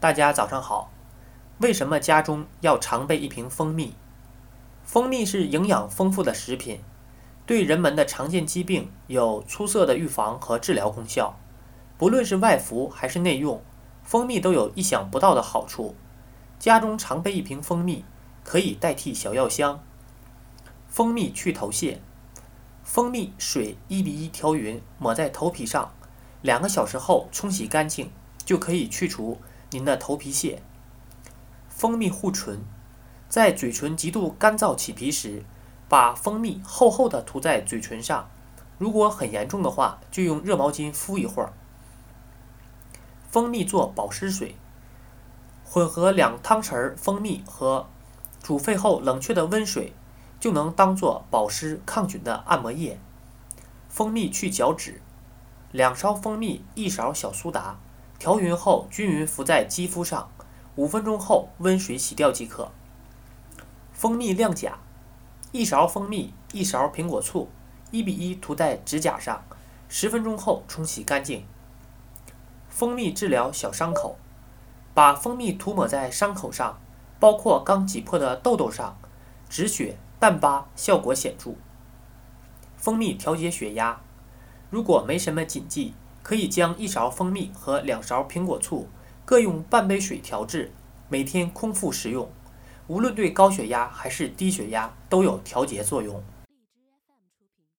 大家早上好。为什么家中要常备一瓶蜂蜜？蜂蜜是营养丰富的食品，对人们的常见疾病有出色的预防和治疗功效。不论是外服还是内用，蜂蜜都有意想不到的好处。家中常备一瓶蜂蜜，可以代替小药箱。蜂蜜去头屑，蜂蜜水一比一调匀，抹在头皮上，两个小时后冲洗干净，就可以去除您的头皮屑。蜂蜜护唇，在嘴唇极度干燥起皮时，把蜂蜜厚厚的涂在嘴唇上，如果很严重的话，就用热毛巾敷一会儿。蜂蜜做保湿水，混合两汤匙蜂蜜和煮沸后冷却的温水，就能当做保湿抗菌的按摩液。蜂蜜去角质，两勺蜂蜜，一勺小苏打，调匀后均匀敷在肌肤上。五分钟后温水洗掉即可。蜂蜜亮甲，一勺蜂蜜，一勺苹果醋，一比一涂在指甲上，十分钟后冲洗干净。蜂蜜治疗小伤口，把蜂蜜涂抹在伤口上，包括刚挤破的痘痘上，止血淡疤，效果显著。蜂蜜调节血压，如果没什么禁忌，可以将一勺蜂蜜和两勺苹果醋。各用半杯水调制，每天空腹食用，无论对高血压还是低血压都有调节作用。